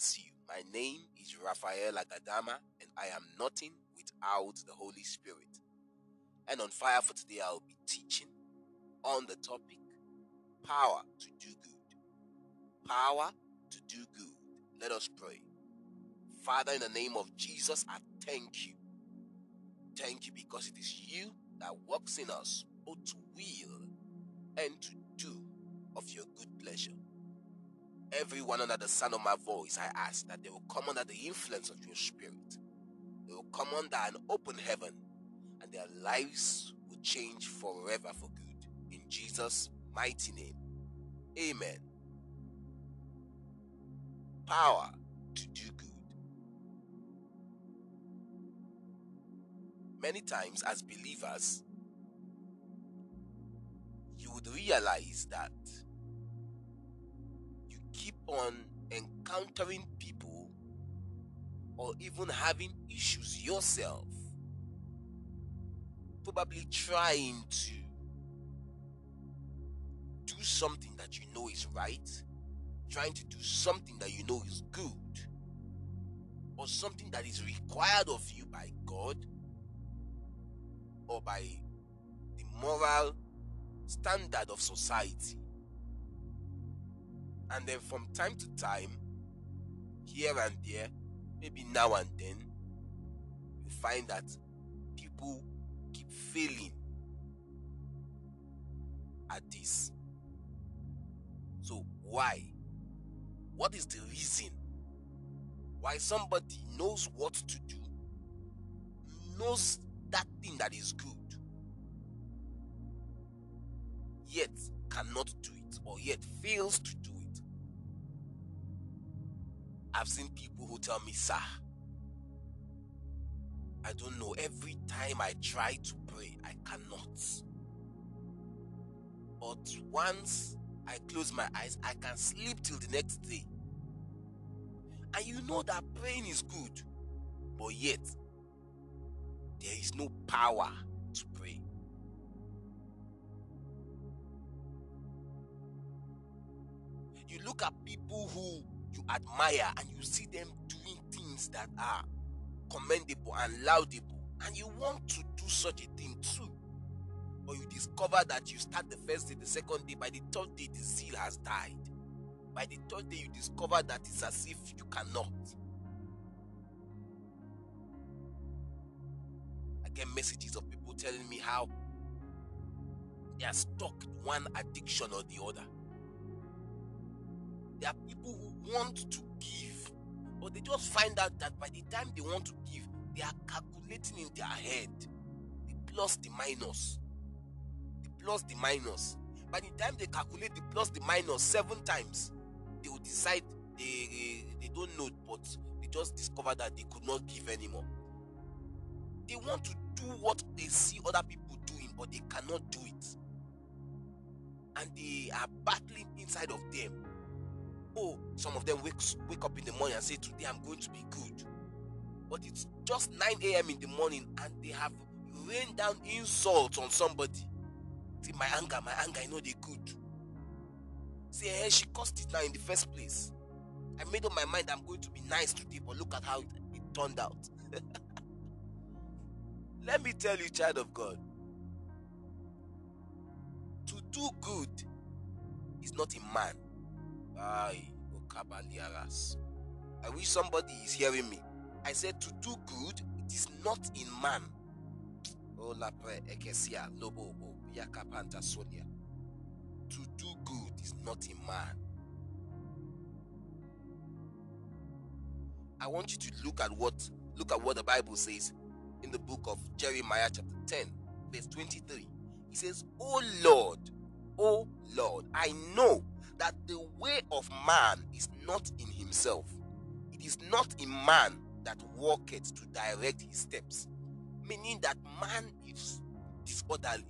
Bless you. My name is Raphael Agadama, and I am nothing without the Holy Spirit. And on fire for today, I'll be teaching on the topic power to do good. Power to do good. Let us pray. Father, in the name of Jesus, I thank you. Thank you because it is you that works in us both to will and to do of your good pleasure everyone under the sound of my voice, I ask that they will come under the influence of your spirit. They will come under an open heaven and their lives will change forever for good. In Jesus' mighty name. Amen. Power to do good. Many times, as believers, you would realize that on encountering people or even having issues yourself, probably trying to do something that you know is right, trying to do something that you know is good, or something that is required of you by God or by the moral standard of society. And then from time to time, here and there, maybe now and then, you find that people keep failing at this. So, why? What is the reason why somebody knows what to do, knows that thing that is good, yet cannot do it, or yet fails to do I've seen people who tell me, sir, I don't know. Every time I try to pray, I cannot. But once I close my eyes, I can sleep till the next day. And you know that praying is good, but yet there is no power to pray. You look at people who you admire and you see them doing things that are commendable and laudable, and you want to do such a thing too. But you discover that you start the first day, the second day, by the third day, the zeal has died. By the third day, you discover that it's as if you cannot. I get messages of people telling me how they are stuck in one addiction or the other. There are people who want to give, but they just find out that by the time they want to give, they are calculating in their head the plus, the minus. The plus, the minus. By the time they calculate the plus, the minus seven times, they will decide they, they don't know, but they just discover that they could not give anymore. They want to do what they see other people doing, but they cannot do it. And they are battling inside of them oh, some of them wake, wake up in the morning and say, Today I'm going to be good. But it's just 9 a.m. in the morning and they have rained down insults on somebody. See, my anger, my anger, I know they good. See, hey, she caused it now in the first place. I made up my mind I'm going to be nice today, but look at how it, it turned out. Let me tell you, child of God, to do good is not a man, I wish somebody is hearing me. I said to do good, it is not in man. Oh, lobo. To do good is not in man. I want you to look at what look at what the Bible says in the book of Jeremiah chapter 10 verse 23. He says, Oh Lord, Oh Lord, I know that the way of man is not in himself. It is not in man that walketh to direct his steps. Meaning that man is disorderly,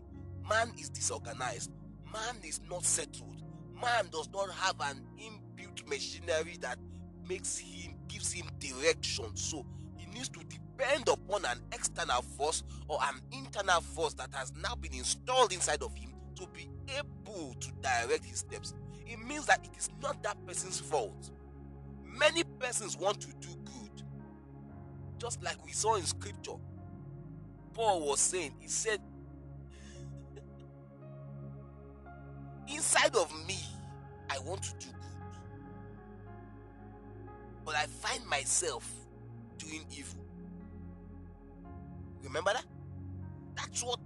man is disorganized, man is not settled, man does not have an inbuilt machinery that makes him gives him direction. So he needs to depend upon an external force or an internal force that has now been installed inside of him to be able to direct his steps. It means that it is not that person's fault. Many persons want to do good, just like we saw in scripture. Paul was saying, he said, Inside of me, I want to do good. But I find myself doing evil. Remember that? That's what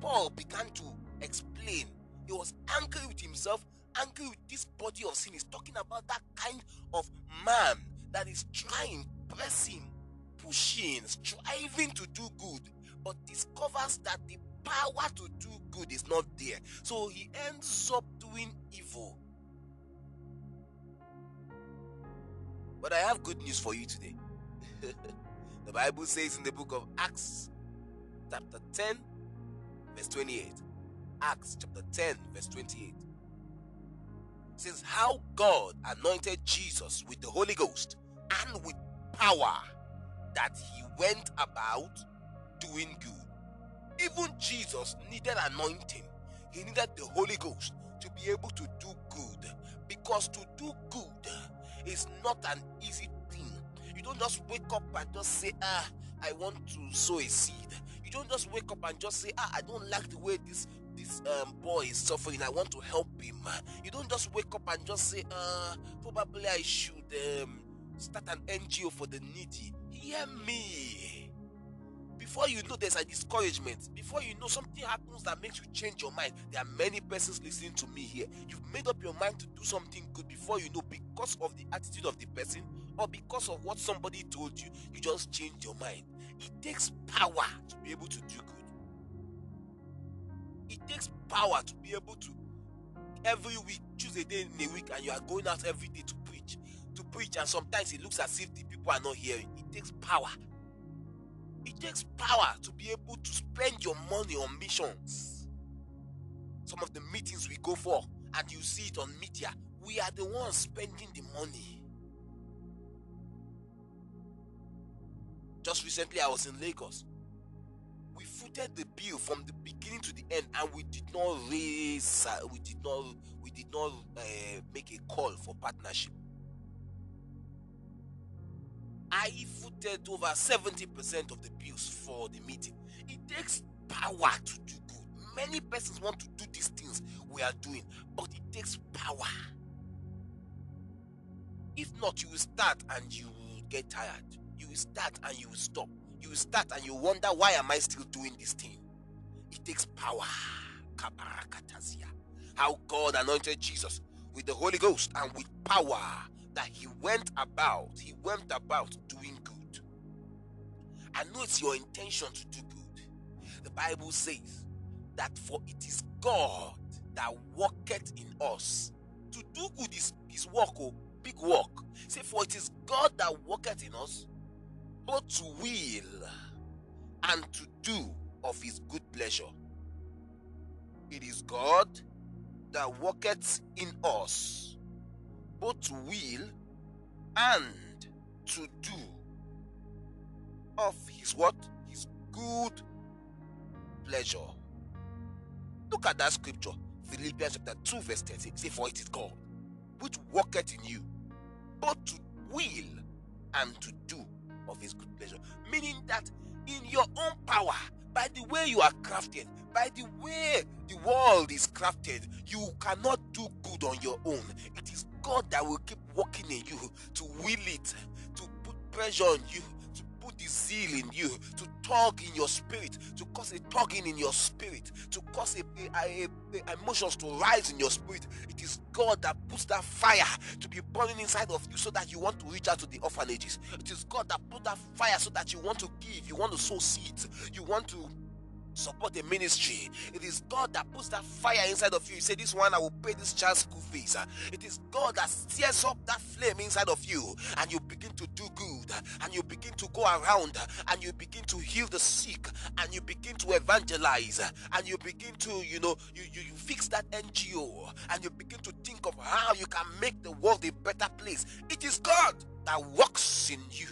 Paul began to explain. He was angry with himself, angry with this body of sin. He's talking about that kind of man that is trying, pressing, pushing, striving to do good, but discovers that the power to do good is not there. So he ends up doing evil. But I have good news for you today. the Bible says in the book of Acts, chapter 10, verse 28. Acts chapter 10, verse 28. Says, How God anointed Jesus with the Holy Ghost and with power that he went about doing good. Even Jesus needed anointing, he needed the Holy Ghost to be able to do good. Because to do good is not an easy thing. You don't just wake up and just say, Ah, I want to sow a seed. You don't just wake up and just say, Ah, I don't like the way this this um, boy is suffering. I want to help him. You don't just wake up and just say, uh, probably I should um, start an NGO for the needy. Hear me. Before you know there's a discouragement, before you know something happens that makes you change your mind, there are many persons listening to me here. You've made up your mind to do something good before you know because of the attitude of the person or because of what somebody told you, you just change your mind. It takes power to be able to do good. It takes power to be able to every week choose a day in a week and you are going out every day to preach. To preach, and sometimes it looks as if the people are not hearing. It takes power. It takes power to be able to spend your money on missions. Some of the meetings we go for, and you see it on media, we are the ones spending the money. Just recently, I was in Lagos footed the bill from the beginning to the end and we did not raise we did not we did not uh, make a call for partnership. I footed over 70% of the bills for the meeting. It takes power to do good. Many persons want to do these things we are doing but it takes power. If not you will start and you will get tired. You will start and you will stop you start and you wonder why am I still doing this thing? It takes power. How God anointed Jesus with the Holy Ghost and with power that he went about, he went about doing good. I know it's your intention to do good. The Bible says that for it is God that worketh in us. To do good is, is work, oh, big work. Say, for it is God that worketh in us both to will and to do of his good pleasure. It is God that worketh in us, both to will and to do of his what? His good pleasure. Look at that scripture, Philippians chapter 2, verse 13. Say, For it is God which worketh in you, both to will and to do of his good pleasure. Meaning that in your own power, by the way you are crafted, by the way the world is crafted, you cannot do good on your own. It is God that will keep working in you to will it, to put pressure on you, put the zeal in you, to tug in your spirit, to cause a tugging in your spirit, to cause a, a, a, emotions to rise in your spirit. It is God that puts that fire to be burning inside of you so that you want to reach out to the orphanages. It is God that put that fire so that you want to give, you want to sow seeds, you want to support a ministry. It is God that puts that fire inside of you. You say, This one I will pay this child's school fees. It is God that stirs up that flame inside of you, and you begin to do good, and you begin to go around, and you begin to heal the sick, and you begin to evangelize, and you begin to, you know, you, you, you fix that NGO, and you begin to think of how you can make the world a better place. It is God that works in you,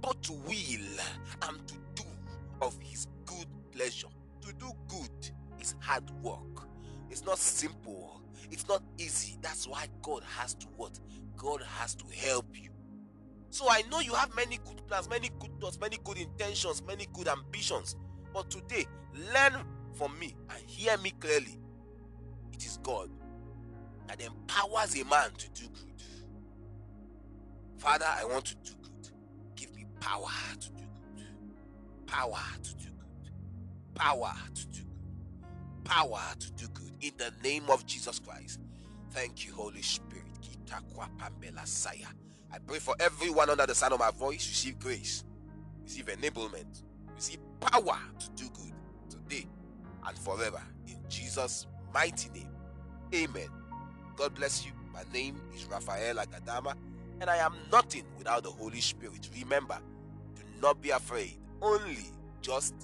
both to will and to do of His good pleasure. To do good is hard work. It's not simple. It's not easy. That's why God has to what? God has to help you. So I know you have many good plans, many good thoughts, many good intentions, many good ambitions. But today, learn from me and hear me clearly. It is God that empowers a man to do good. Father, I want to do good. Give me power to do good. Power to do. Power to do good. Power to do good. In the name of Jesus Christ. Thank you, Holy Spirit. I pray for everyone under the sound of my voice. Receive grace, receive enablement, receive power to do good today and forever. In Jesus' mighty name. Amen. God bless you. My name is Raphael Agadama, and I am nothing without the Holy Spirit. Remember, do not be afraid, only just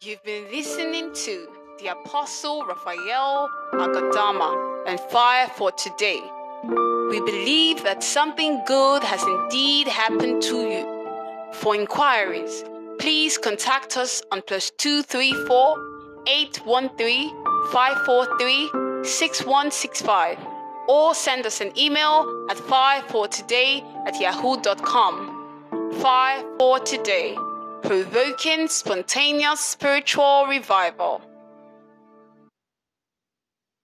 You've been listening to the Apostle Raphael Agadama and Fire for Today. We believe that something good has indeed happened to you. For inquiries, please contact us on plus 234 813 543 6165 or send us an email at firefortoday at yahoo.com. Fire for Today, provoking spontaneous spiritual revival.